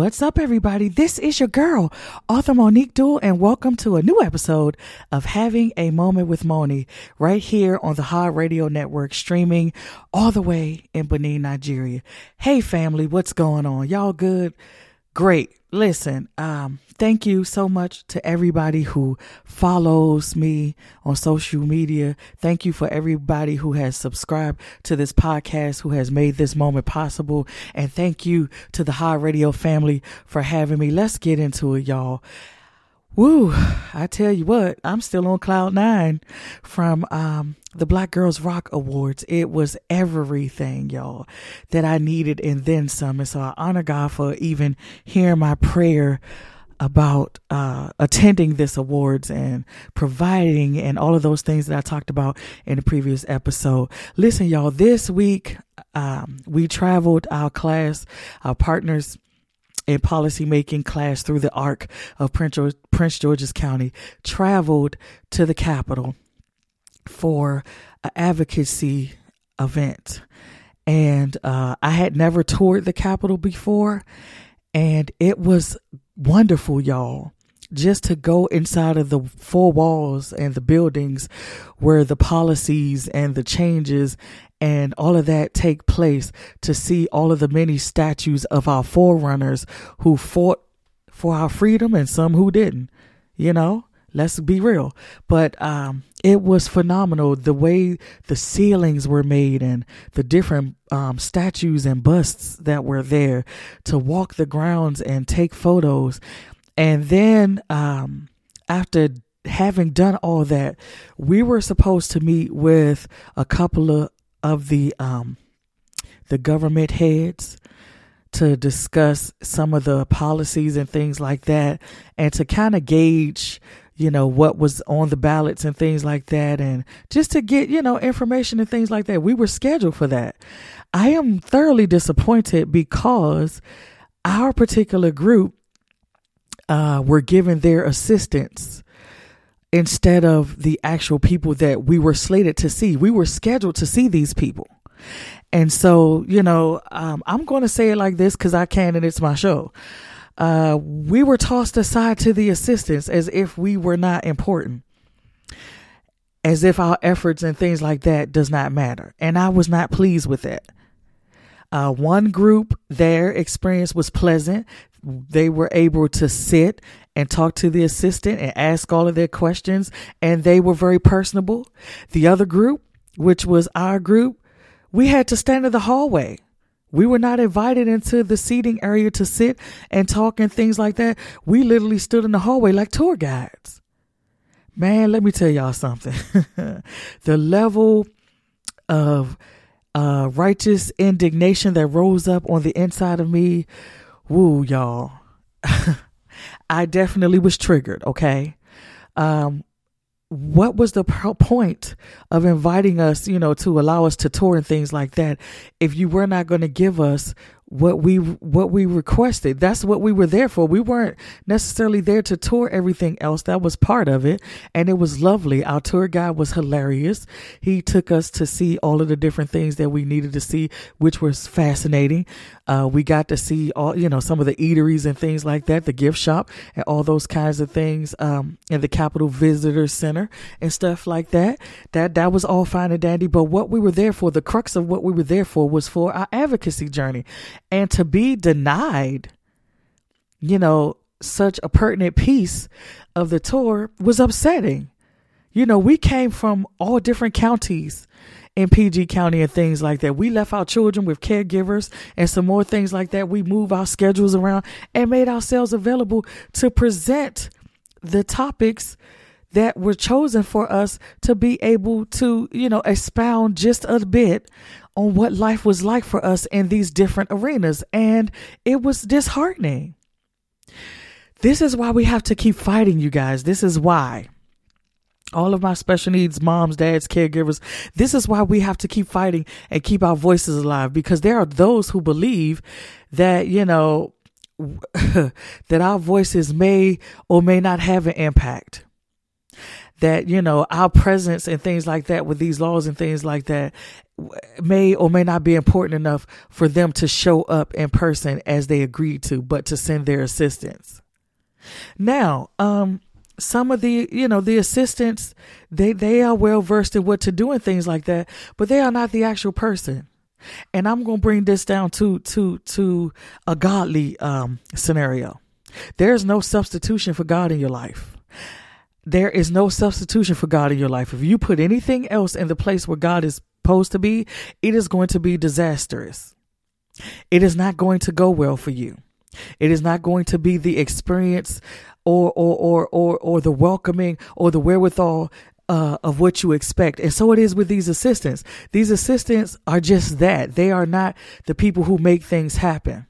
What's up, everybody? This is your girl, author Monique Duell, and welcome to a new episode of Having a Moment with Moni right here on the Hard Radio Network, streaming all the way in Benin, Nigeria. Hey, family, what's going on? Y'all good? Great. Listen, um, thank you so much to everybody who follows me on social media. Thank you for everybody who has subscribed to this podcast, who has made this moment possible. And thank you to the High Radio family for having me. Let's get into it, y'all. Woo, I tell you what, I'm still on cloud nine from um, the Black Girls Rock Awards. It was everything, y'all, that I needed and then some. And so I honor God for even hearing my prayer about uh, attending this awards and providing and all of those things that I talked about in the previous episode. Listen, y'all, this week um, we traveled our class, our partners in policymaking class through the arc of Prince, George, Prince George's County traveled to the Capitol for an advocacy event. And uh, I had never toured the Capitol before, and it was wonderful, y'all just to go inside of the four walls and the buildings where the policies and the changes and all of that take place to see all of the many statues of our forerunners who fought for our freedom and some who didn't, you know? Let's be real. But um, it was phenomenal the way the ceilings were made and the different um, statues and busts that were there to walk the grounds and take photos. And then um, after having done all that, we were supposed to meet with a couple of of the um, the government heads to discuss some of the policies and things like that and to kind of gauge you know what was on the ballots and things like that and just to get you know information and things like that. We were scheduled for that. I am thoroughly disappointed because our particular group uh, were given their assistance instead of the actual people that we were slated to see. We were scheduled to see these people. And so, you know, um, I'm going to say it like this because I can and it's my show. Uh, we were tossed aside to the assistants as if we were not important, as if our efforts and things like that does not matter. And I was not pleased with that. Uh, one group, their experience was pleasant. They were able to sit and talk to the assistant and ask all of their questions, and they were very personable. The other group, which was our group, we had to stand in the hallway. We were not invited into the seating area to sit and talk and things like that. We literally stood in the hallway like tour guides. Man, let me tell y'all something. the level of uh, righteous indignation that rose up on the inside of me, woo, y'all. I definitely was triggered, okay? Um, what was the point of inviting us, you know, to allow us to tour and things like that if you were not going to give us what we what we requested. That's what we were there for. We weren't necessarily there to tour everything else. That was part of it, and it was lovely. Our tour guide was hilarious. He took us to see all of the different things that we needed to see, which was fascinating. Uh, we got to see all you know some of the eateries and things like that, the gift shop and all those kinds of things um, in the Capitol Visitor Center and stuff like that. That that was all fine and dandy. But what we were there for, the crux of what we were there for, was for our advocacy journey and to be denied, you know, such a pertinent piece of the tour was upsetting. You know, we came from all different counties in PG County and things like that. We left our children with caregivers and some more things like that. We moved our schedules around and made ourselves available to present the topics that were chosen for us to be able to, you know, expound just a bit on what life was like for us in these different arenas. And it was disheartening. This is why we have to keep fighting, you guys. This is why. All of my special needs moms, dads, caregivers, this is why we have to keep fighting and keep our voices alive because there are those who believe that, you know, that our voices may or may not have an impact that you know our presence and things like that with these laws and things like that may or may not be important enough for them to show up in person as they agreed to, but to send their assistance. Now, um, some of the you know the assistants they they are well versed in what to do and things like that but they are not the actual person. And i'm going to bring this down to to to a godly um scenario. There's no substitution for god in your life. There is no substitution for god in your life. If you put anything else in the place where god is supposed to be it is going to be disastrous. It is not going to go well for you. It is not going to be the experience or or or or, or the welcoming or the wherewithal uh, of what you expect. And so it is with these assistants. These assistants are just that. They are not the people who make things happen.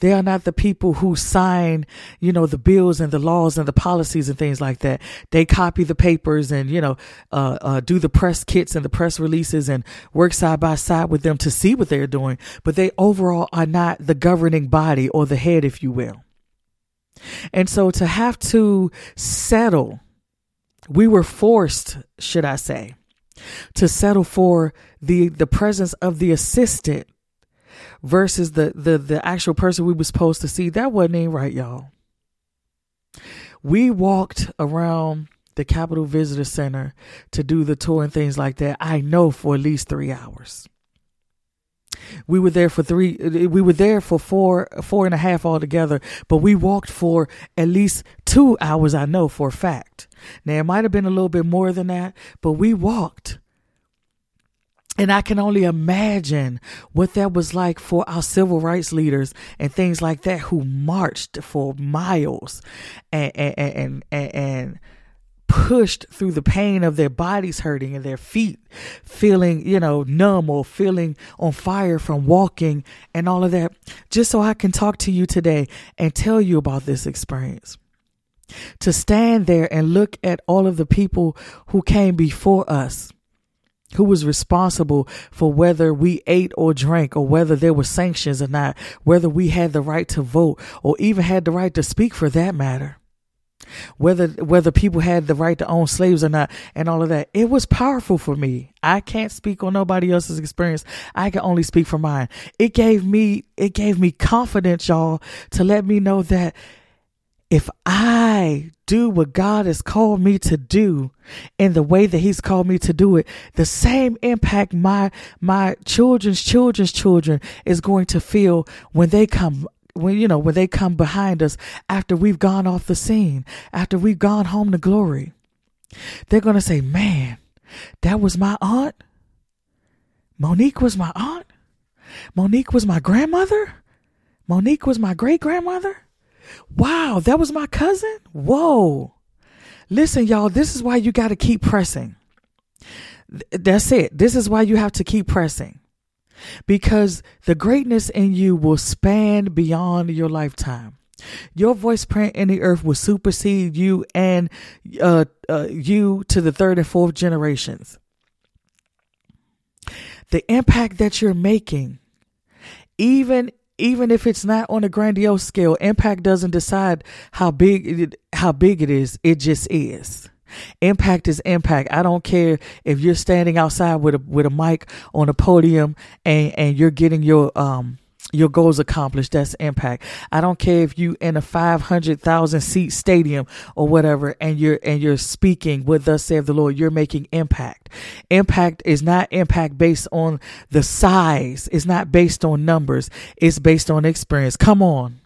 They are not the people who sign, you know, the bills and the laws and the policies and things like that. They copy the papers and, you know, uh, uh, do the press kits and the press releases and work side by side with them to see what they're doing. But they overall are not the governing body or the head, if you will. And so to have to settle, we were forced, should I say, to settle for the the presence of the assistant versus the the the actual person we were supposed to see. That wasn't even right, y'all. We walked around the Capitol Visitor Center to do the tour and things like that. I know for at least three hours. We were there for three. We were there for four, four and a half altogether. But we walked for at least two hours. I know for a fact. Now it might have been a little bit more than that, but we walked. And I can only imagine what that was like for our civil rights leaders and things like that who marched for miles and and and, and, and pushed through the pain of their bodies hurting and their feet feeling, you know, numb or feeling on fire from walking and all of that, just so I can talk to you today and tell you about this experience. To stand there and look at all of the people who came before us who was responsible for whether we ate or drank or whether there were sanctions or not, whether we had the right to vote or even had the right to speak for that matter whether whether people had the right to own slaves or not and all of that. It was powerful for me. I can't speak on nobody else's experience. I can only speak for mine. It gave me it gave me confidence y'all to let me know that if i do what god has called me to do in the way that he's called me to do it the same impact my my children's children's children is going to feel when they come when you know when they come behind us after we've gone off the scene after we've gone home to glory they're to say man that was my aunt. Monique was my aunt. Monique was my grandmother. Monique was my great grandmother wow that was my cousin? Whoa. Listen y'all this is why you got to keep pressing. That's it. This is why you have to keep pressing because the greatness in you will span beyond your lifetime. Your voice print in the earth will supersede you and uh, uh, you to the third and fourth generations. The impact that you're making, even even if it's not on a grandiose scale, impact doesn't decide how big it, how big it is. It just is. Impact is impact. I don't care if you're standing outside with a with a mic on a podium and and you're getting your um your goals accomplished. That's impact. I don't care if you in a five hundred thousand seat stadium or whatever, and you're and you're speaking with us, save the Lord. You're making impact. Impact is not impact based on the size. It's not based on numbers. It's based on experience. Come on,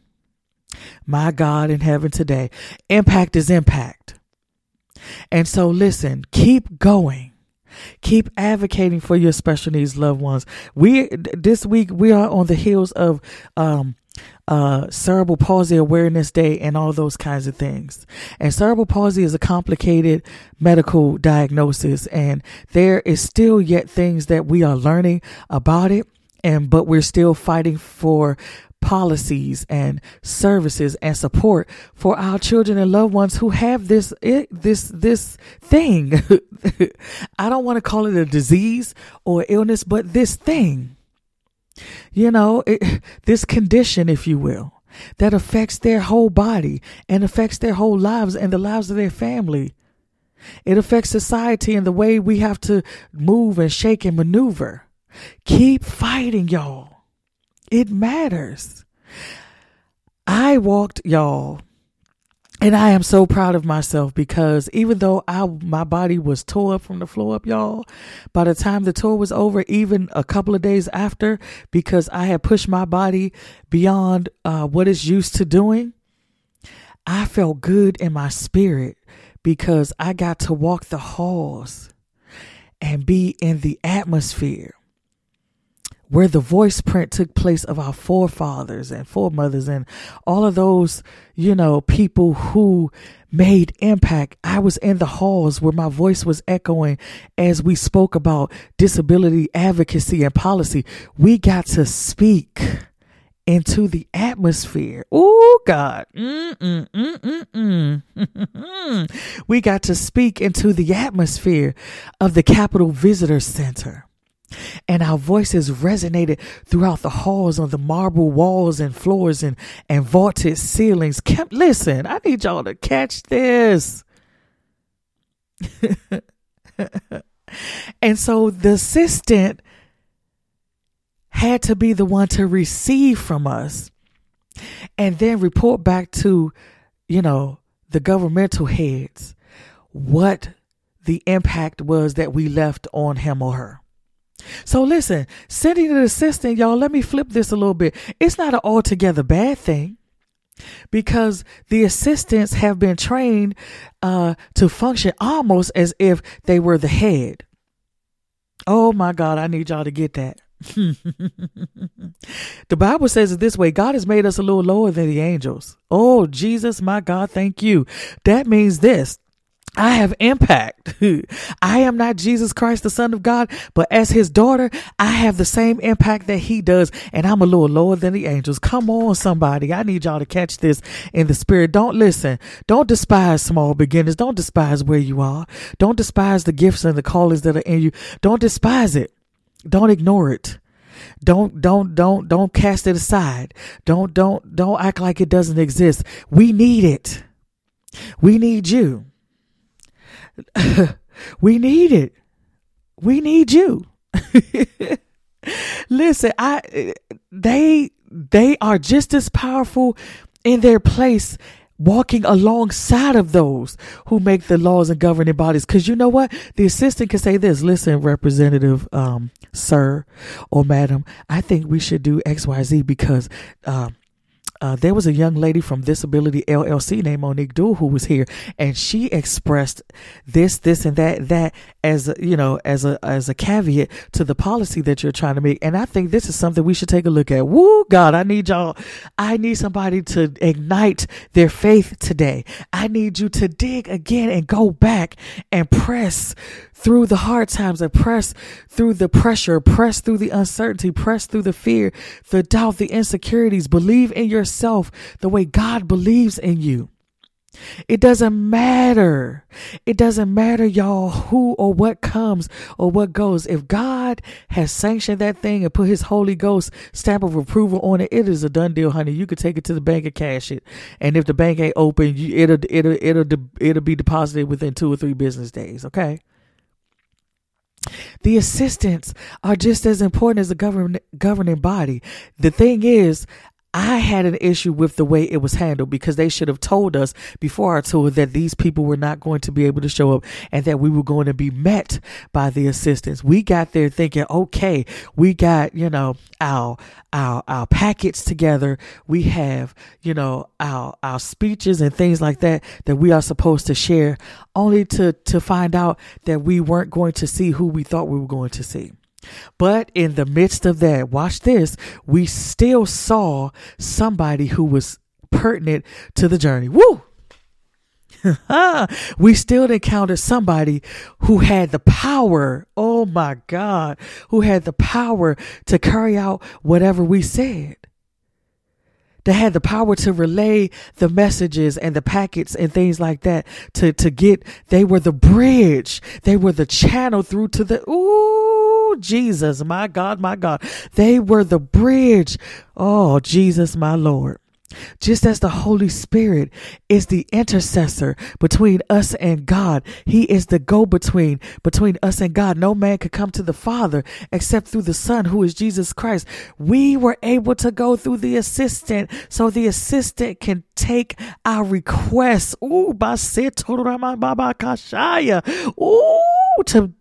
my God in heaven today. Impact is impact. And so, listen, keep going. Keep advocating for your special needs loved ones. We this week we are on the heels of um, uh, cerebral palsy awareness day and all those kinds of things. And cerebral palsy is a complicated medical diagnosis, and there is still yet things that we are learning about it. And but we're still fighting for policies and services and support for our children and loved ones who have this this this thing. I don't want to call it a disease or illness, but this thing. You know, it, this condition, if you will, that affects their whole body and affects their whole lives and the lives of their family. It affects society and the way we have to move and shake and maneuver. Keep fighting, y'all. It matters. I walked, y'all, and I am so proud of myself because even though I my body was tore up from the floor up, y'all, by the time the tour was over, even a couple of days after, because I had pushed my body beyond uh, what it's used to doing, I felt good in my spirit because I got to walk the halls and be in the atmosphere where the voice print took place of our forefathers and foremothers and all of those, you know, people who made impact. I was in the halls where my voice was echoing as we spoke about disability advocacy and policy. We got to speak into the atmosphere. Oh God. We got to speak into the atmosphere of the Capitol Visitor Center and our voices resonated throughout the halls on the marble walls and floors and, and vaulted ceilings. Kept, listen, I need y'all to catch this. and so the assistant had to be the one to receive from us and then report back to, you know, the governmental heads what the impact was that we left on him or her. So listen, sending an assistant, y'all, let me flip this a little bit. It's not an altogether bad thing because the assistants have been trained uh, to function almost as if they were the head. Oh my God, I need y'all to get that. the Bible says it this way God has made us a little lower than the angels. Oh, Jesus, my God, thank you. That means this I have impact. I am not Jesus Christ, the Son of God, but as his daughter, I have the same impact that he does, and I'm a little lower than the angels. Come on, somebody. I need y'all to catch this in the spirit. Don't listen. Don't despise small beginners. Don't despise where you are. Don't despise the gifts and the callings that are in you. Don't despise it. Don't ignore it. Don't don't don't don't cast it aside. Don't don't don't act like it doesn't exist. We need it. We need you. we need it. We need you. Listen, I they they are just as powerful in their place walking alongside of those who make the laws and governing bodies because you know what the assistant can say this listen representative um sir or madam i think we should do xyz because um uh, there was a young lady from Disability LLC named Monique Duell who was here, and she expressed this, this, and that, that as a, you know, as a as a caveat to the policy that you're trying to make. And I think this is something we should take a look at. Woo, God, I need y'all. I need somebody to ignite their faith today. I need you to dig again and go back and press through the hard times and press through the pressure, press through the uncertainty, press through the fear, the doubt, the insecurities. Believe in yourself the way God believes in you. It doesn't matter. It doesn't matter, y'all, who or what comes or what goes. If God has sanctioned that thing and put his Holy Ghost stamp of approval on it, it is a done deal, honey. You could take it to the bank and cash it. And if the bank ain't open, you, it'll, it'll, it'll, it'll be deposited within two or three business days. Okay. The assistants are just as important as the govern- governing body. The thing is, I had an issue with the way it was handled because they should have told us before our tour that these people were not going to be able to show up and that we were going to be met by the assistants. We got there thinking, okay, we got, you know, our, our, our packets together. We have, you know, our, our speeches and things like that that we are supposed to share only to, to find out that we weren't going to see who we thought we were going to see. But in the midst of that, watch this, we still saw somebody who was pertinent to the journey. Woo! we still encountered somebody who had the power, oh my God, who had the power to carry out whatever we said. That had the power to relay the messages and the packets and things like that to, to get, they were the bridge. They were the channel through to the, ooh, Jesus, my God, my God. They were the bridge. Oh, Jesus, my Lord. Just as the Holy Spirit is the intercessor between us and God, He is the go between between us and God. No man could come to the Father except through the Son, who is Jesus Christ. We were able to go through the assistant, so the assistant can take our requests. Ooh, Ooh to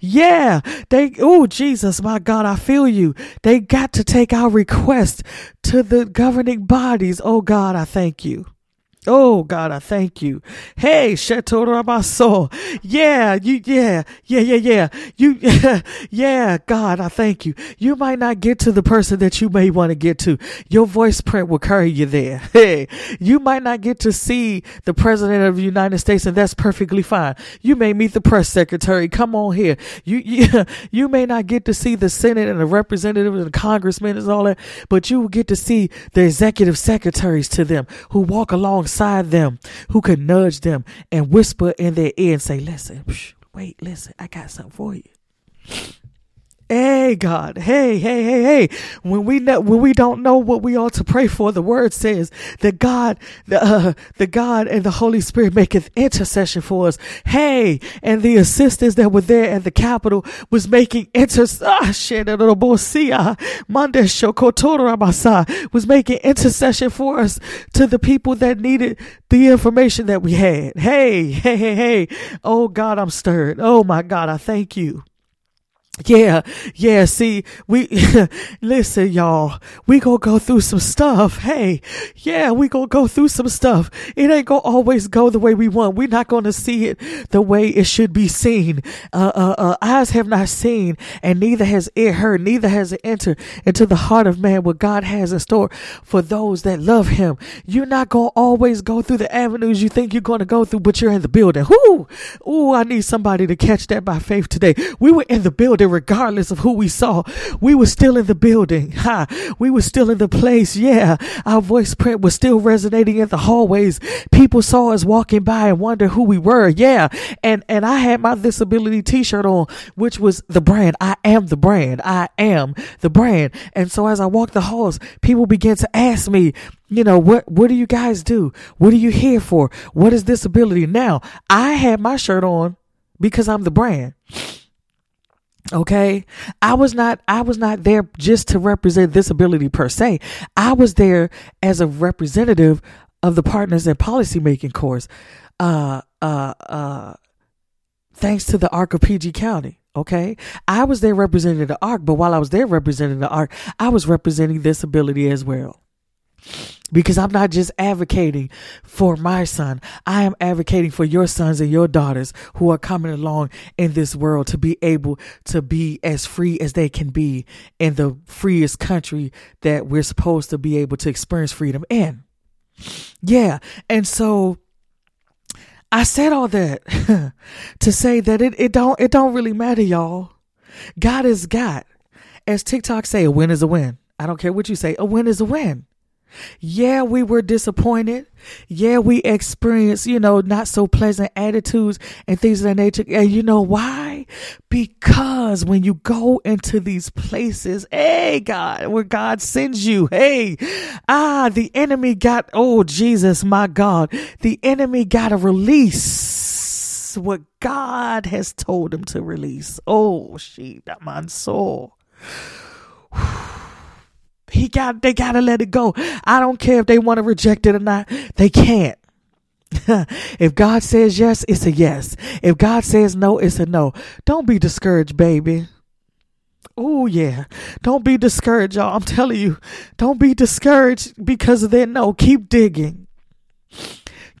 yeah they oh jesus my god i feel you. They got to take our request to the governing bodies. Oh god i thank you Oh God, I thank you. Hey, Chateau Shetorabaso. Yeah, you, yeah, yeah, yeah, yeah. You, yeah, God, I thank you. You might not get to the person that you may want to get to. Your voice print will carry you there. Hey, you might not get to see the president of the United States and that's perfectly fine. You may meet the press secretary. Come on here. You, you, you may not get to see the Senate and the representatives and the congressmen and all that, but you will get to see the executive secretaries to them who walk along beside them who could nudge them and whisper in their ear and say, Listen, wait, listen, I got something for you. Hey God, hey, hey, hey, hey. When we know, when we don't know what we ought to pray for, the word says that God, the, uh, the God and the Holy Spirit maketh intercession for us. Hey, and the assistants that were there at the Capitol was making intercession. Ah, was making intercession for us to the people that needed the information that we had. Hey, hey, hey, hey. Oh God, I'm stirred. Oh my God, I thank you. Yeah, yeah, see, we, listen, y'all, we gonna go through some stuff. Hey, yeah, we gonna go through some stuff. It ain't gonna always go the way we want. We're not gonna see it the way it should be seen. Uh, uh, uh, eyes have not seen, and neither has it heard, neither has it entered into the heart of man what God has in store for those that love him. You're not gonna always go through the avenues you think you're gonna go through, but you're in the building. Whoo! Ooh, I need somebody to catch that by faith today. We were in the building regardless of who we saw. We were still in the building. Ha. We were still in the place. Yeah. Our voice print was still resonating in the hallways. People saw us walking by and wonder who we were. Yeah. And, and I had my disability t-shirt on, which was the brand. I am the brand. I am the brand. And so as I walked the halls, people began to ask me, you know what what do you guys do what are you here for what is disability now i had my shirt on because i'm the brand Okay. I was not, I was not there just to represent disability per se. I was there as a representative of the partners in policymaking course. Uh, uh, uh, thanks to the ARC of PG County. Okay. I was there representing the ARC, but while I was there representing the ARC, I was representing disability as well because I'm not just advocating for my son. I am advocating for your sons and your daughters who are coming along in this world to be able to be as free as they can be in the freest country that we're supposed to be able to experience freedom in. Yeah. And so I said all that to say that it, it don't it don't really matter, y'all. God is God. As TikTok say, a win is a win. I don't care what you say, a win is a win. Yeah, we were disappointed. Yeah, we experienced, you know, not so pleasant attitudes and things of that nature. And you know why? Because when you go into these places, hey, God, where God sends you, hey, ah, the enemy got, oh, Jesus, my God, the enemy got to release what God has told him to release. Oh, she, that man, so. He got, they gotta let it go. I don't care if they want to reject it or not. They can't. if God says yes, it's a yes. If God says no, it's a no. Don't be discouraged, baby. Oh, yeah. Don't be discouraged, y'all. I'm telling you, don't be discouraged because of that no. Keep digging.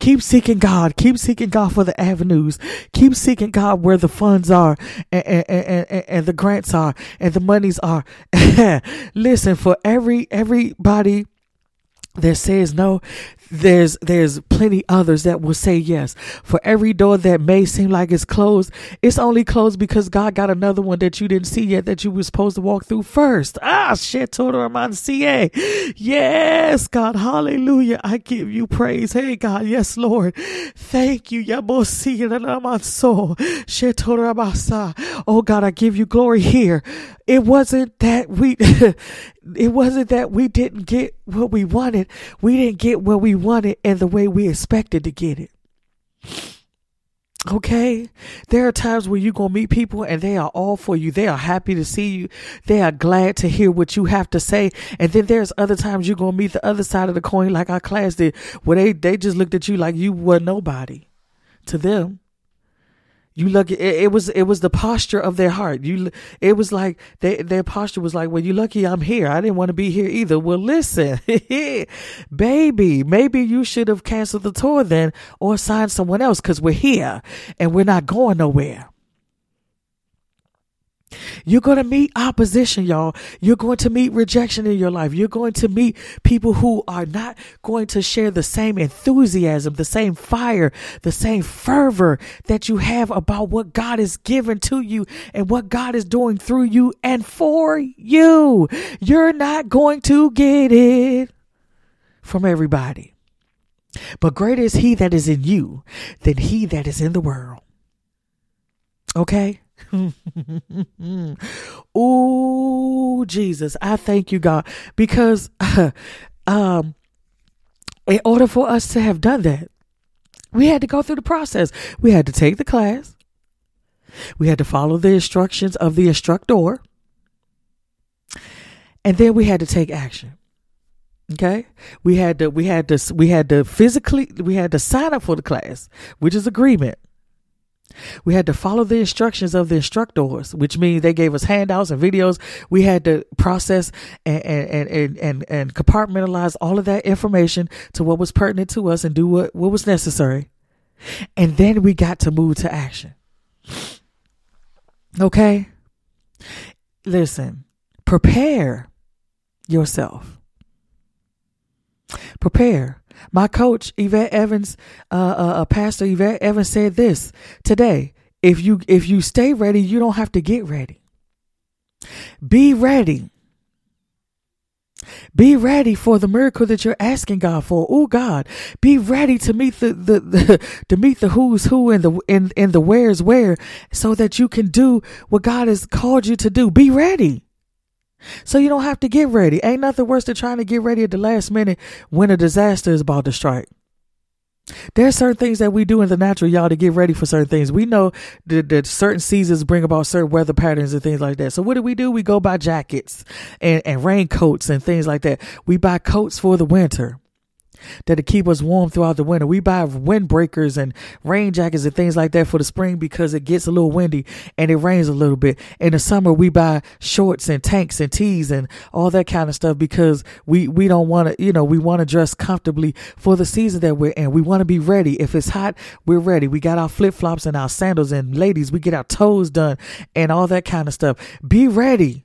Keep seeking God. Keep seeking God for the avenues. Keep seeking God where the funds are and, and, and, and the grants are and the monies are. Listen, for every everybody that says no, there's there's plenty others that will say yes. For every door that may seem like it's closed, it's only closed because God got another one that you didn't see yet that you were supposed to walk through first. Ah, shit, total CA. Yes, God, hallelujah. I give you praise. Hey, God, yes, Lord. Thank you. Oh, God, I give you glory here. It wasn't that we, it wasn't that we didn't get what we wanted. We didn't get what we wanted and the way we expected to get it. Okay. There are times where you're to meet people and they are all for you. They are happy to see you. They are glad to hear what you have to say. And then there's other times you're to meet the other side of the coin like our class did where they, they just looked at you like you were nobody to them. You look it, it was it was the posture of their heart. You it was like they, their posture was like, "Well, you lucky I'm here. I didn't want to be here either." Well, listen, baby, maybe you should have canceled the tour then or signed someone else cuz we're here and we're not going nowhere. You're going to meet opposition, y'all. You're going to meet rejection in your life. You're going to meet people who are not going to share the same enthusiasm, the same fire, the same fervor that you have about what God has given to you and what God is doing through you and for you. You're not going to get it from everybody. But greater is he that is in you than he that is in the world. Okay? oh Jesus, I thank you, God, because um, in order for us to have done that, we had to go through the process. We had to take the class. We had to follow the instructions of the instructor. And then we had to take action. Okay? We had to we had to we had to physically we had to sign up for the class, which is agreement. We had to follow the instructions of the instructors, which means they gave us handouts and videos. We had to process and, and, and, and, and compartmentalize all of that information to what was pertinent to us and do what, what was necessary. And then we got to move to action. Okay? Listen, prepare yourself. Prepare. My coach, Yvette Evans, uh, uh, uh, Pastor Yvette Evans said this today. If you if you stay ready, you don't have to get ready. Be ready. Be ready for the miracle that you're asking God for. Oh God, be ready to meet the, the, the to meet the who's who and the and, and the where's where so that you can do what God has called you to do. Be ready. So you don't have to get ready. Ain't nothing worse than trying to get ready at the last minute when a disaster is about to strike. There's certain things that we do in the natural, y'all, to get ready for certain things. We know that, that, certain seasons bring about certain weather patterns and things like that. So what do we do? We go buy jackets and, and raincoats and things like that. We buy coats for the winter that to keep us warm throughout the winter. We buy windbreakers and rain jackets and things like that for the spring because it gets a little windy and it rains a little bit. In the summer, we buy shorts and tanks and tees and all that kind of stuff because we, we don't want to, you know, we want to dress comfortably for the season that we're in. We want to be ready. If it's hot, we're ready. We got our flip flops and our sandals and ladies, we get our toes done and all that kind of stuff. Be ready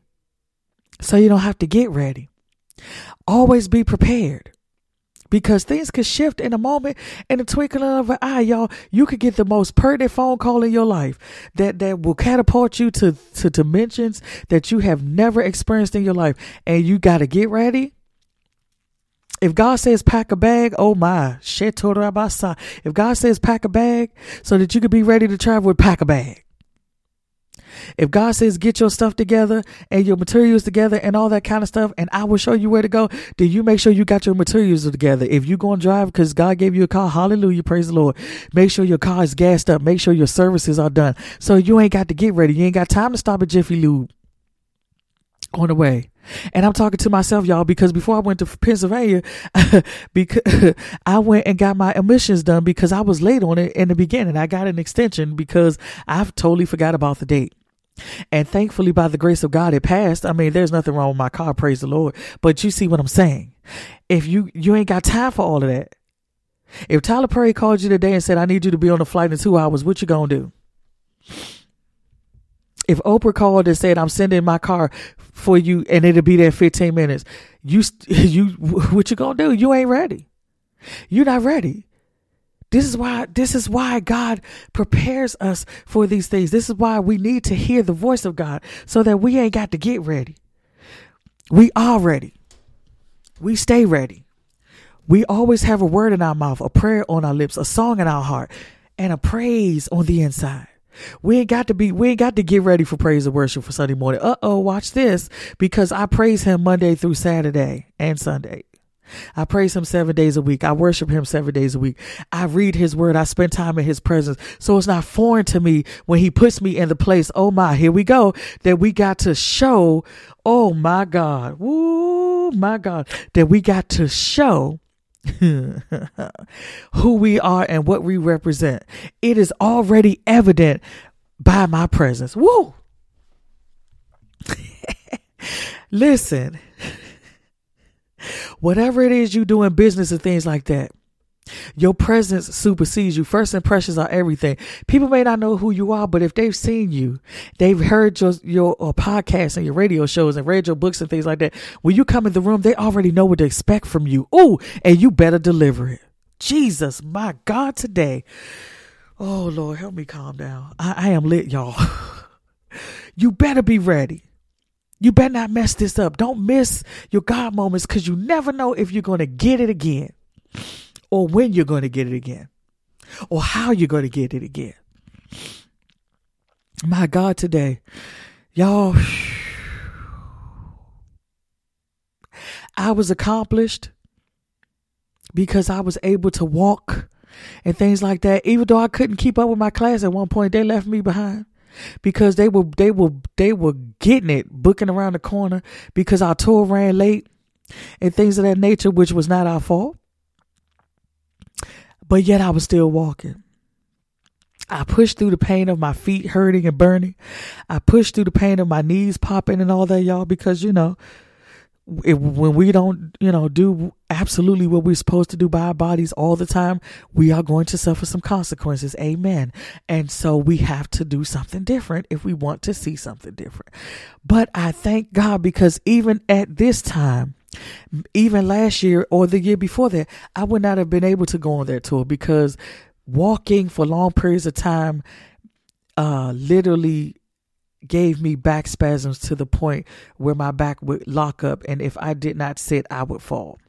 so you don't have to get ready. Always be prepared because things could shift in a moment in a twinkling of an eye y'all. You could get the most pertinent phone call in your life that that will catapult you to to dimensions that you have never experienced in your life. And you got to get ready. If God says pack a bag, oh my, shit, total about if God says pack a bag so that you could be ready to travel, with pack a bag. If God says get your stuff together and your materials together and all that kind of stuff, and I will show you where to go, then you make sure you got your materials together. If you're going to drive because God gave you a car, hallelujah, praise the Lord. Make sure your car is gassed up. Make sure your services are done. So you ain't got to get ready. You ain't got time to stop at Jiffy Lube on the way. And I'm talking to myself, y'all, because before I went to Pennsylvania, because I went and got my emissions done because I was late on it in the beginning. I got an extension because I've totally forgot about the date. And thankfully, by the grace of God, it passed. I mean, there's nothing wrong with my car, praise the Lord. But you see what I'm saying? If you you ain't got time for all of that. If Tyler Perry called you today and said, I need you to be on the flight in two hours, what you gonna do? If Oprah called and said, I'm sending my car for you and it'll be there in 15 minutes, you, you, what you gonna do? You ain't ready. You're not ready. This is why this is why God prepares us for these things. This is why we need to hear the voice of God so that we ain't got to get ready. We are ready. We stay ready. We always have a word in our mouth, a prayer on our lips, a song in our heart, and a praise on the inside. We ain't got to be, we ain't got to get ready for praise and worship for Sunday morning. Uh oh, watch this because I praise him Monday through Saturday and Sunday. I praise him seven days a week. I worship him seven days a week. I read his word. I spend time in his presence. So it's not foreign to me when he puts me in the place. Oh my, here we go. That we got to show. Oh my God. Woo, my God. That we got to show who we are and what we represent. It is already evident by my presence. Woo! Listen, whatever it is you do in business and things like that, your presence supersedes you. First impressions are everything. People may not know who you are, but if they've seen you, they've heard your your uh, podcasts and your radio shows and read your books and things like that. When you come in the room, they already know what to expect from you. Ooh, and you better deliver it. Jesus, my God, today. Oh Lord, help me calm down. I, I am lit, y'all. you better be ready. You better not mess this up. Don't miss your God moments because you never know if you're going to get it again or when you're going to get it again or how you're going to get it again. My God, today, y'all, I was accomplished because I was able to walk and things like that. Even though I couldn't keep up with my class at one point, they left me behind because they were they were they were getting it, booking around the corner because our tour ran late and things of that nature, which was not our fault. But yet I was still walking. I pushed through the pain of my feet hurting and burning. I pushed through the pain of my knees popping and all that, y'all, because, you know, when we don't, you know, do absolutely what we're supposed to do by our bodies all the time, we are going to suffer some consequences. Amen. And so we have to do something different if we want to see something different. But I thank God because even at this time, even last year or the year before that, I would not have been able to go on that tour because walking for long periods of time uh literally gave me back spasms to the point where my back would lock up and if I did not sit I would fall.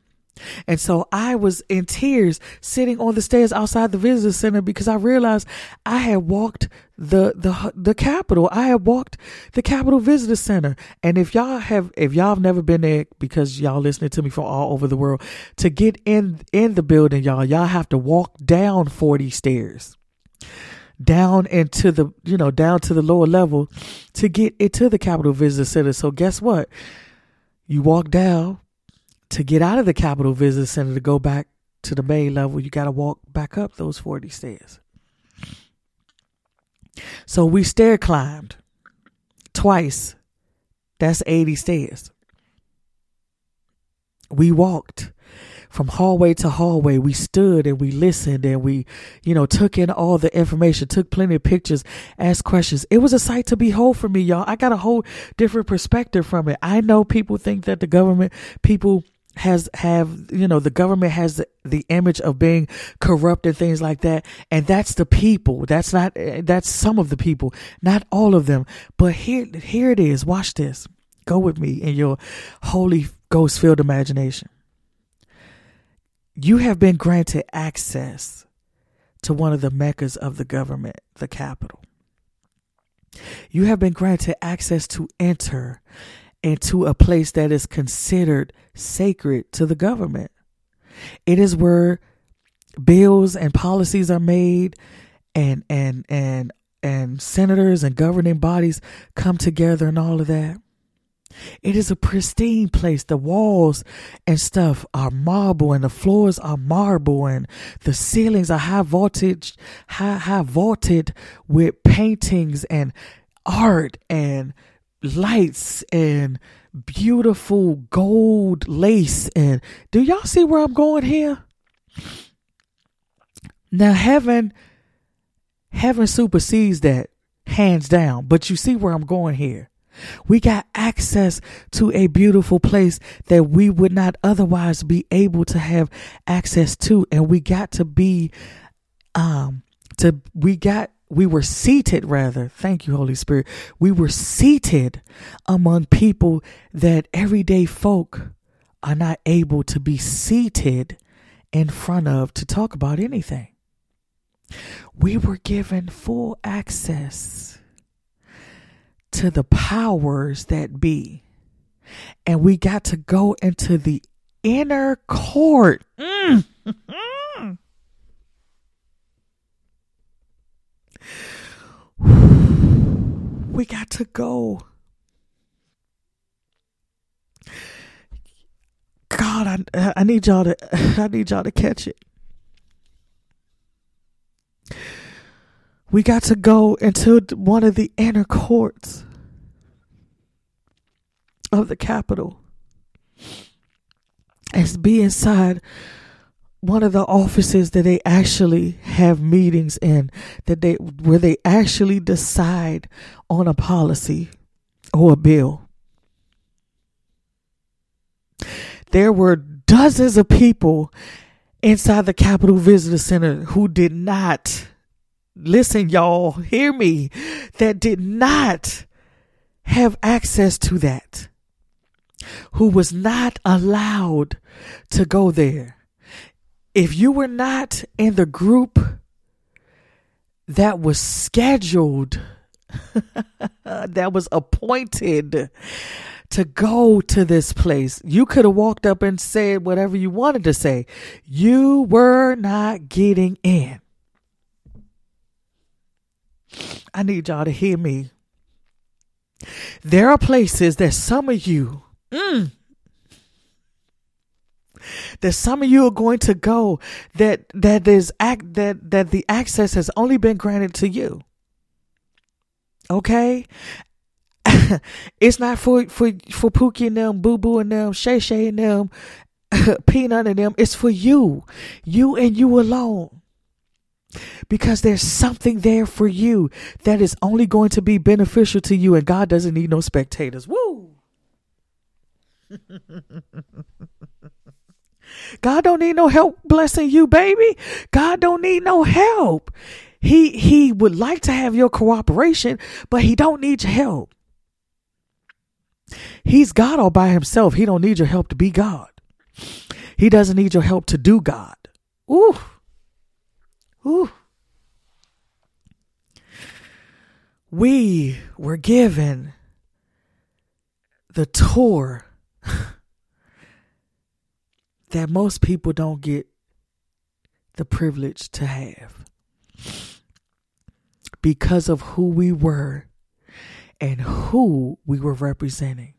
And so I was in tears sitting on the stairs outside the visitor center because I realized I had walked the the the Capitol. I had walked the Capitol Visitor Center. And if y'all have if y'all have never been there because y'all listening to me from all over the world, to get in in the building, y'all, y'all have to walk down 40 stairs. Down into the you know, down to the lower level to get into the Capitol Visitor Center. So guess what? You walk down to get out of the Capitol Visitor Center to go back to the main level, you got to walk back up those 40 stairs. So we stair climbed twice. That's 80 stairs. We walked from hallway to hallway. We stood and we listened and we, you know, took in all the information, took plenty of pictures, asked questions. It was a sight to behold for me, y'all. I got a whole different perspective from it. I know people think that the government, people has have you know the government has the, the, image of being corrupt and things like that and that's the people that's not eh, that's some of the people not all of them but here here it is watch this go with me in your holy ghost filled imagination you have been granted access to one of the meccas of the government the Capitol you have been granted access to enter into a place that is considered sacred to the government. It is where bills and policies are made and and and and senators and governing bodies come together and all of that. It is a pristine place. The walls and stuff are marble and the floors are marble and the ceilings are high voltage, high, high vaulted with paintings and art and lights and beautiful gold lace and do y'all see where I'm going here? Now heaven heaven supersedes that hands down, but you see where I'm going here. We got access to a beautiful place that we would not otherwise be able to have access to. And we got to be um, to we got we were seated rather. Thank you holy spirit. We were seated among people that everyday folk are not able to be seated in front of to talk about anything. We were given full access to the powers that be and we got to go into the inner court mm. we got to go. God, I, I need y'all to I need y'all to catch it. We got to go into one of the inner courts of the Capitol. And be inside one of the offices that they actually have meetings in that they where they actually decide on a policy or a bill. There were dozens of people inside the Capitol Visitor Center who did not listen y'all hear me that did not have access to that who was not allowed to go there if you were not in the group that was scheduled, that was appointed to go to this place, you could have walked up and said whatever you wanted to say. You were not getting in. I need y'all to hear me. There are places that some of you, mm, that some of you are going to go that that is act that that the access has only been granted to you. Okay? it's not for for for Pookie and them, Boo Boo and them, Shay Shay and them, Peanut and them. It's for you, you and you alone. Because there's something there for you that is only going to be beneficial to you, and God doesn't need no spectators. Woo! God don't need no help blessing you, baby. God don't need no help. He he would like to have your cooperation, but he don't need your help. He's God all by himself. He don't need your help to be God. He doesn't need your help to do God. Ooh. Ooh. We were given the tour that most people don't get the privilege to have because of who we were and who we were representing.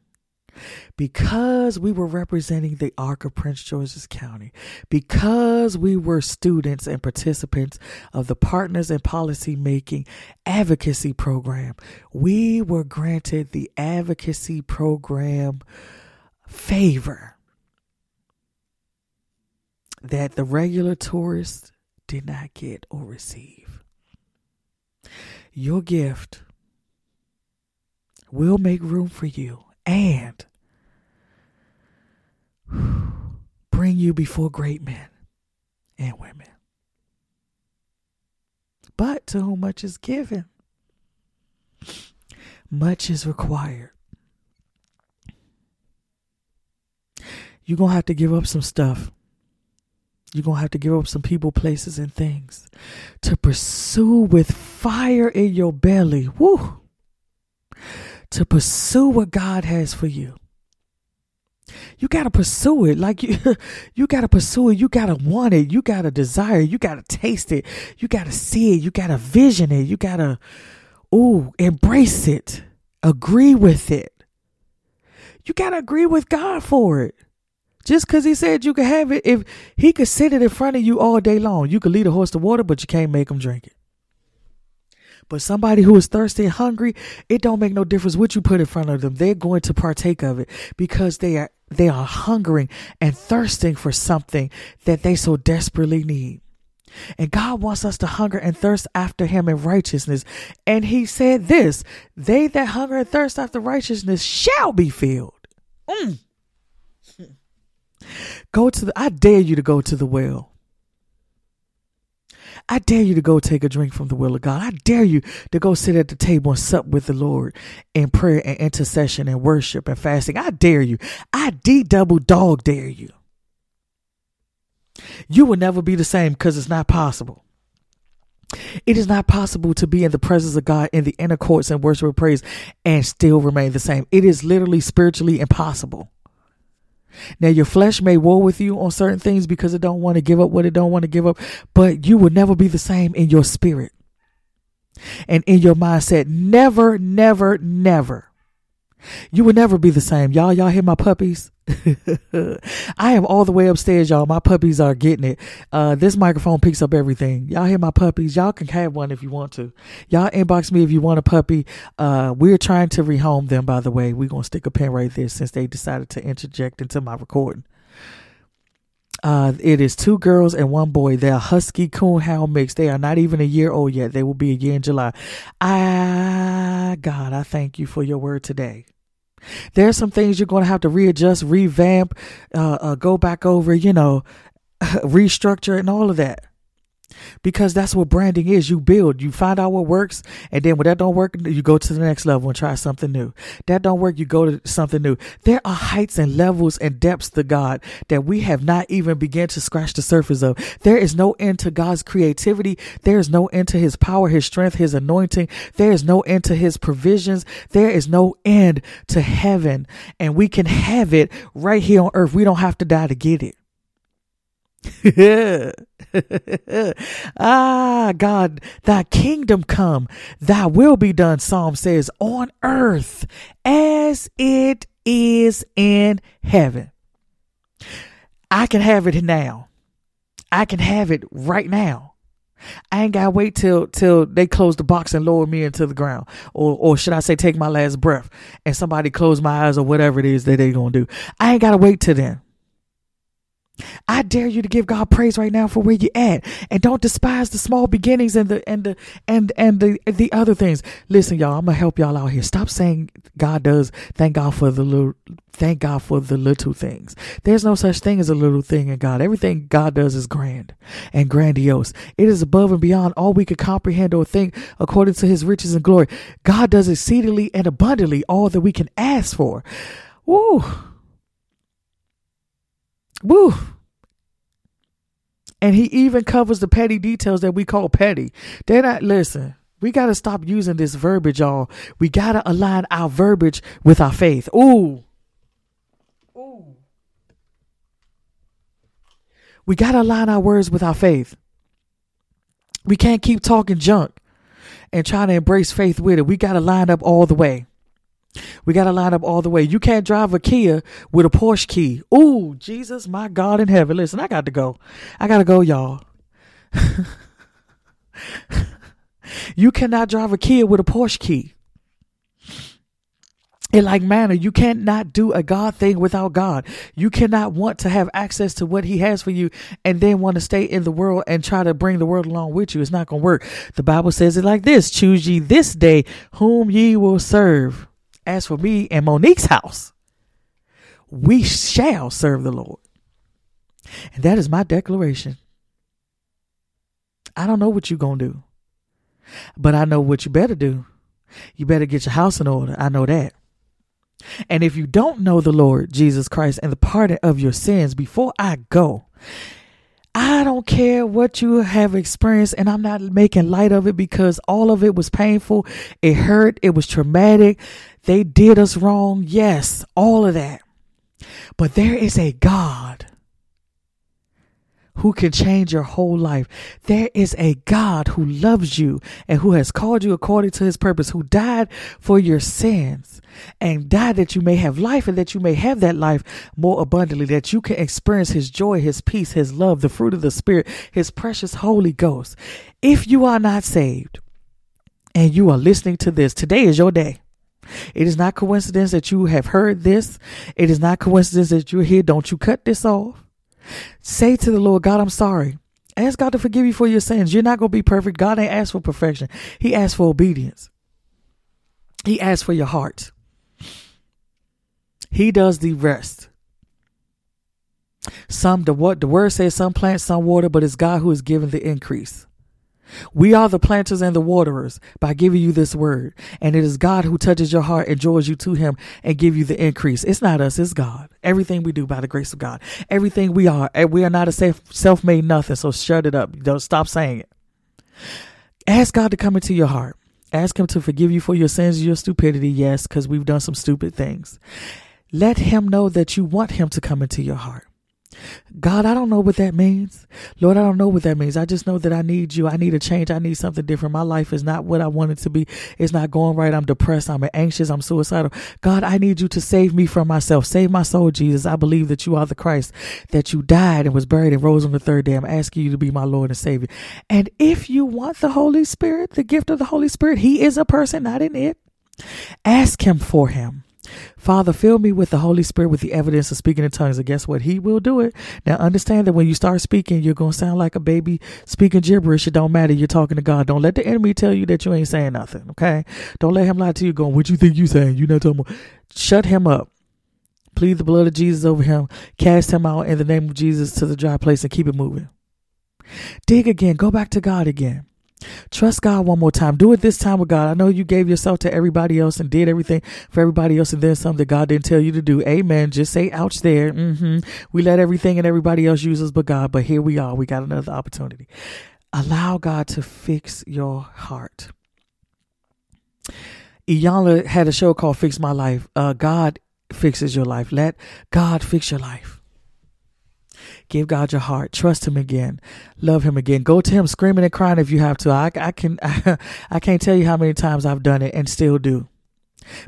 Because we were representing the Arc of Prince George's County, because we were students and participants of the Partners in Policy Making Advocacy Program, we were granted the advocacy program favor that the regular tourist did not get or receive. Your gift will make room for you and bring you before great men and women. But to whom much is given, much is required. You're going to have to give up some stuff you're going to have to give up some people, places, and things to pursue with fire in your belly. Woo! To pursue what God has for you. You got to pursue it. Like you, you got to pursue it. You got to want it. You got to desire it. You got to taste it. You got to see it. You got to vision it. You got to, ooh, embrace it. Agree with it. You got to agree with God for it. Just because he said you could have it, if he could sit it in front of you all day long, you could lead a horse to water, but you can't make him drink it. But somebody who is thirsty and hungry, it don't make no difference what you put in front of them. They're going to partake of it because they are they are hungering and thirsting for something that they so desperately need. And God wants us to hunger and thirst after him in righteousness. And he said this, they that hunger and thirst after righteousness shall be filled. Mm. Go to the, I dare you to go to the well. I dare you to go take a drink from the will of God. I dare you to go sit at the table and sup with the Lord in prayer and intercession and worship and fasting. I dare you. I D double dog dare you. You will never be the same because it's not possible. It is not possible to be in the presence of God in the inner courts and worship and praise and still remain the same. It is literally spiritually impossible. Now your flesh may war with you on certain things because it don't want to give up what it don't want to give up, but you will never be the same in your spirit and in your mindset. Never, never, never. You will never be the same. Y'all, y'all hear my puppies? I am all the way upstairs, y'all. My puppies are getting it. Uh, this microphone picks up everything. Y'all hear my puppies? Y'all can have one if you want to. Y'all inbox me if you want a puppy. Uh, we're trying to rehome them, by the way. We're going to stick a pin right there since they decided to interject into my recording. Uh, it is two girls and one boy. They're husky coonhound mix. They are not even a year old yet. They will be a year in July. I, God, I thank you for your word today. There's some things you're going to have to readjust, revamp, uh, uh, go back over, you know, restructure and all of that because that's what branding is. You build, you find out what works, and then when that don't work, you go to the next level and try something new. That don't work, you go to something new. There are heights and levels and depths to God that we have not even begun to scratch the surface of. There is no end to God's creativity. There is no end to His power, His strength, His anointing. There is no end to His provisions. There is no end to heaven, and we can have it right here on earth. We don't have to die to get it. ah, God, thy kingdom come, thy will be done, Psalm says, on earth as it is in heaven. I can have it now. I can have it right now. I ain't gotta wait till till they close the box and lower me into the ground, or or should I say, take my last breath and somebody close my eyes or whatever it is that they gonna do. I ain't gotta wait till then. I dare you to give God praise right now for where you're at, and don't despise the small beginnings and the and the and and the the other things. Listen, y'all, I'm gonna help y'all out here. Stop saying God does. Thank God for the little. Thank God for the little things. There's no such thing as a little thing in God. Everything God does is grand and grandiose. It is above and beyond all we could comprehend or think according to His riches and glory. God does exceedingly and abundantly all that we can ask for. Woo. Woo. And he even covers the petty details that we call petty. They're not, listen, we got to stop using this verbiage, y'all. We got to align our verbiage with our faith. Ooh. Ooh. We got to align our words with our faith. We can't keep talking junk and trying to embrace faith with it. We got to line up all the way. We got to line up all the way. You can't drive a Kia with a Porsche key. Ooh, Jesus, my God in heaven. Listen, I got to go. I got to go, y'all. you cannot drive a Kia with a Porsche key. In like manner, you cannot do a God thing without God. You cannot want to have access to what He has for you and then want to stay in the world and try to bring the world along with you. It's not going to work. The Bible says it like this Choose ye this day whom ye will serve. As for me and Monique's house, we shall serve the Lord. And that is my declaration. I don't know what you're going to do, but I know what you better do. You better get your house in order. I know that. And if you don't know the Lord Jesus Christ and the pardon of your sins, before I go, I don't care what you have experienced, and I'm not making light of it because all of it was painful. It hurt. It was traumatic. They did us wrong. Yes, all of that. But there is a God who can change your whole life. There is a God who loves you and who has called you according to his purpose, who died for your sins and died that you may have life and that you may have that life more abundantly, that you can experience his joy, his peace, his love, the fruit of the Spirit, his precious Holy Ghost. If you are not saved and you are listening to this, today is your day. It is not coincidence that you have heard this. It is not coincidence that you're here. Don't you cut this off. Say to the Lord, God, I'm sorry. Ask God to forgive you for your sins. You're not going to be perfect. God ain't asked for perfection. He asked for obedience. He asked for your heart. He does the rest. Some the what the word says some plant, some water, but it's God who is giving the increase. We are the planters and the waterers by giving you this word. And it is God who touches your heart and draws you to him and give you the increase. It's not us, it's God. Everything we do by the grace of God. Everything we are. We are not a self made nothing. So shut it up. Don't stop saying it. Ask God to come into your heart. Ask him to forgive you for your sins and your stupidity. Yes, because we've done some stupid things. Let him know that you want him to come into your heart. God, I don't know what that means. Lord, I don't know what that means. I just know that I need you. I need a change. I need something different. My life is not what I want it to be. It's not going right. I'm depressed. I'm anxious. I'm suicidal. God, I need you to save me from myself. Save my soul, Jesus. I believe that you are the Christ, that you died and was buried and rose on the third day. I'm asking you to be my Lord and Savior. And if you want the Holy Spirit, the gift of the Holy Spirit, He is a person, not an it. Ask Him for Him. Father, fill me with the Holy Spirit with the evidence of speaking in tongues. And guess what? He will do it. Now understand that when you start speaking, you're going to sound like a baby speaking gibberish. It don't matter. You're talking to God. Don't let the enemy tell you that you ain't saying nothing. Okay. Don't let him lie to you going, what you think you saying? You not talking about. Shut him up. Plead the blood of Jesus over him. Cast him out in the name of Jesus to the dry place and keep it moving. Dig again. Go back to God again. Trust God one more time. Do it this time with God. I know you gave yourself to everybody else and did everything for everybody else, and then something that God didn't tell you to do. Amen. Just say ouch there. Mm-hmm. We let everything and everybody else use us but God, but here we are. We got another opportunity. Allow God to fix your heart. Iyanla had a show called Fix My Life. Uh, God fixes your life. Let God fix your life. Give God your heart. Trust Him again. Love Him again. Go to Him screaming and crying if you have to. I, I can, I can't tell you how many times I've done it and still do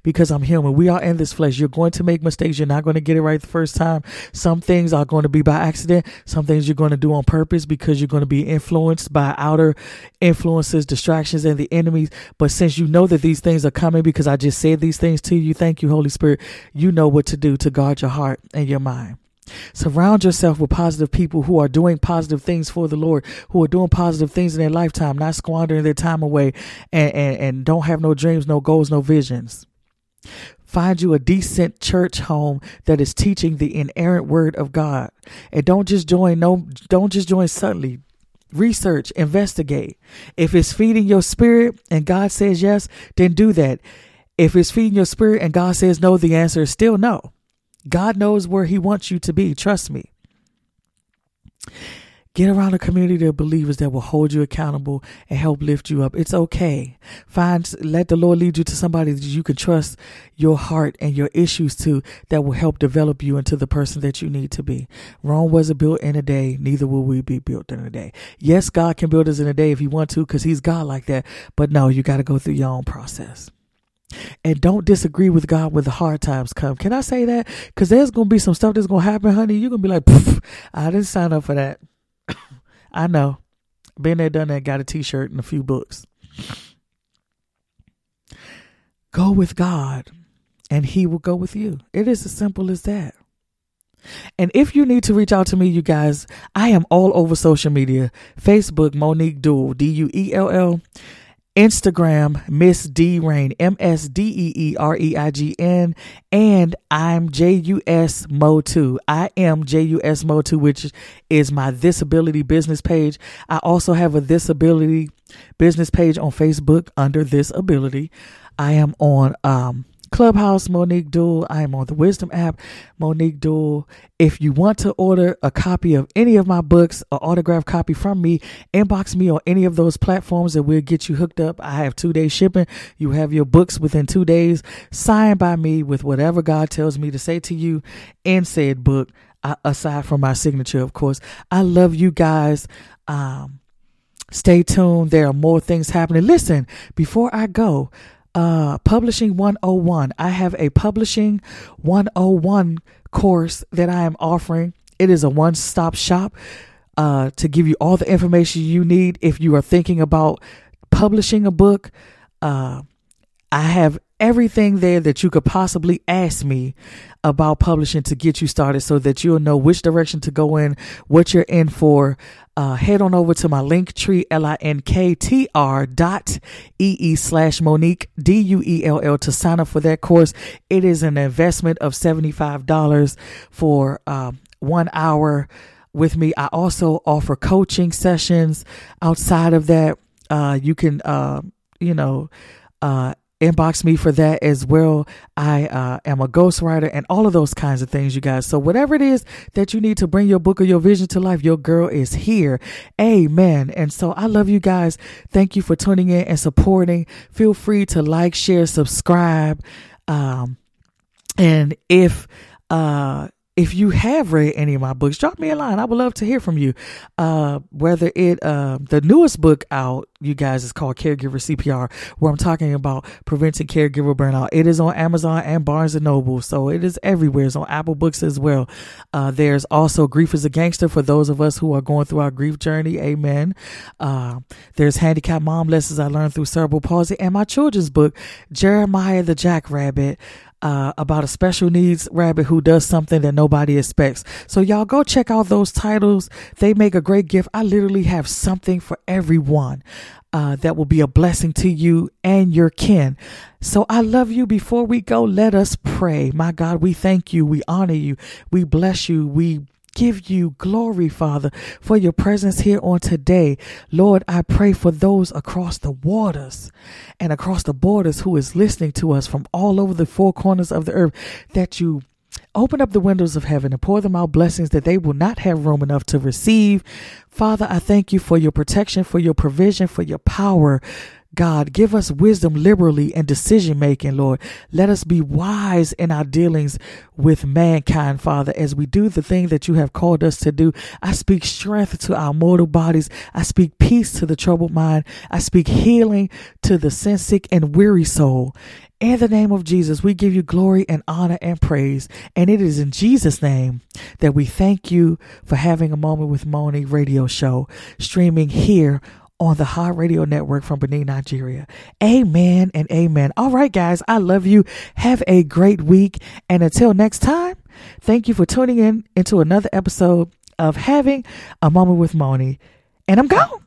because I'm human. We are in this flesh. You're going to make mistakes. You're not going to get it right the first time. Some things are going to be by accident. Some things you're going to do on purpose because you're going to be influenced by outer influences, distractions, and the enemies. But since you know that these things are coming because I just said these things to you, thank you, Holy Spirit. You know what to do to guard your heart and your mind. Surround yourself with positive people who are doing positive things for the Lord, who are doing positive things in their lifetime, not squandering their time away and, and, and don't have no dreams, no goals, no visions. Find you a decent church home that is teaching the inerrant word of God. And don't just join no don't just join suddenly. Research, investigate. If it's feeding your spirit and God says yes, then do that. If it's feeding your spirit and God says no, the answer is still no. God knows where He wants you to be. Trust me. Get around a community of believers that will hold you accountable and help lift you up. It's okay. Find, let the Lord lead you to somebody that you can trust your heart and your issues to that will help develop you into the person that you need to be. Rome wasn't built in a day. Neither will we be built in a day. Yes, God can build us in a day if He want to, because He's God like that. But no, you got to go through your own process. And don't disagree with God when the hard times come. Can I say that? Because there's going to be some stuff that's going to happen, honey. You're going to be like, I didn't sign up for that. I know. Been there, done that, got a t shirt and a few books. Go with God, and He will go with you. It is as simple as that. And if you need to reach out to me, you guys, I am all over social media Facebook, Monique Duell, D U E L L. Instagram, Miss D Reign, M S D E E R E I G N, and I'm J U S Mo 2. I am J U S Mo 2, which is my disability business page. I also have a disability business page on Facebook under this ability. I am on um Clubhouse, Monique Duell. I am on the Wisdom app, Monique Duell. If you want to order a copy of any of my books, an autographed copy from me, inbox me on any of those platforms and we'll get you hooked up. I have two day shipping. You have your books within two days, signed by me with whatever God tells me to say to you in said book, aside from my signature, of course. I love you guys. Um, stay tuned. There are more things happening. Listen, before I go, uh, Publishing 101. I have a Publishing 101 course that I am offering. It is a one stop shop uh, to give you all the information you need if you are thinking about publishing a book. Uh, I have everything there that you could possibly ask me about publishing to get you started so that you'll know which direction to go in, what you're in for. Uh, head on over to my link tree, L-I-N-K-T-R dot E-E slash Monique, D-U-E-L-L to sign up for that course. It is an investment of $75 for, um, one hour with me. I also offer coaching sessions outside of that uh, you can, uh, you know, uh, inbox me for that as well. I uh, am a ghostwriter and all of those kinds of things, you guys. So whatever it is that you need to bring your book or your vision to life, your girl is here. Amen. And so I love you guys. Thank you for tuning in and supporting. Feel free to like, share, subscribe. Um, and if uh if you have read any of my books, drop me a line. I would love to hear from you. Uh, whether it, uh, the newest book out, you guys, is called Caregiver CPR, where I'm talking about preventing caregiver burnout. It is on Amazon and Barnes and Noble, so it is everywhere. It's on Apple Books as well. Uh, there's also Grief is a Gangster for those of us who are going through our grief journey. Amen. Uh, there's Handicapped Mom Lessons I Learned Through Cerebral Palsy, and my children's book, Jeremiah the Jackrabbit uh, about a special needs rabbit who does something that nobody expects. So y'all go check out those titles. They make a great gift. I literally have something for everyone. Uh, that will be a blessing to you and your kin. So I love you. Before we go, let us pray. My God, we thank you. We honor you. We bless you. We give you glory, Father, for your presence here on today. Lord, I pray for those across the waters and across the borders who is listening to us from all over the four corners of the earth that you Open up the windows of heaven and pour them out blessings that they will not have room enough to receive. Father, I thank you for your protection, for your provision, for your power. God, give us wisdom liberally and decision making, Lord. Let us be wise in our dealings with mankind, Father, as we do the thing that you have called us to do. I speak strength to our mortal bodies. I speak peace to the troubled mind. I speak healing to the sin sick and weary soul. In the name of Jesus, we give you glory and honor and praise. And it is in Jesus' name that we thank you for having a moment with Moni radio show streaming here on the Heart Radio Network from Benin, Nigeria. Amen and amen. All right, guys, I love you. Have a great week. And until next time, thank you for tuning in into another episode of Having a Moment with Moni. And I'm gone.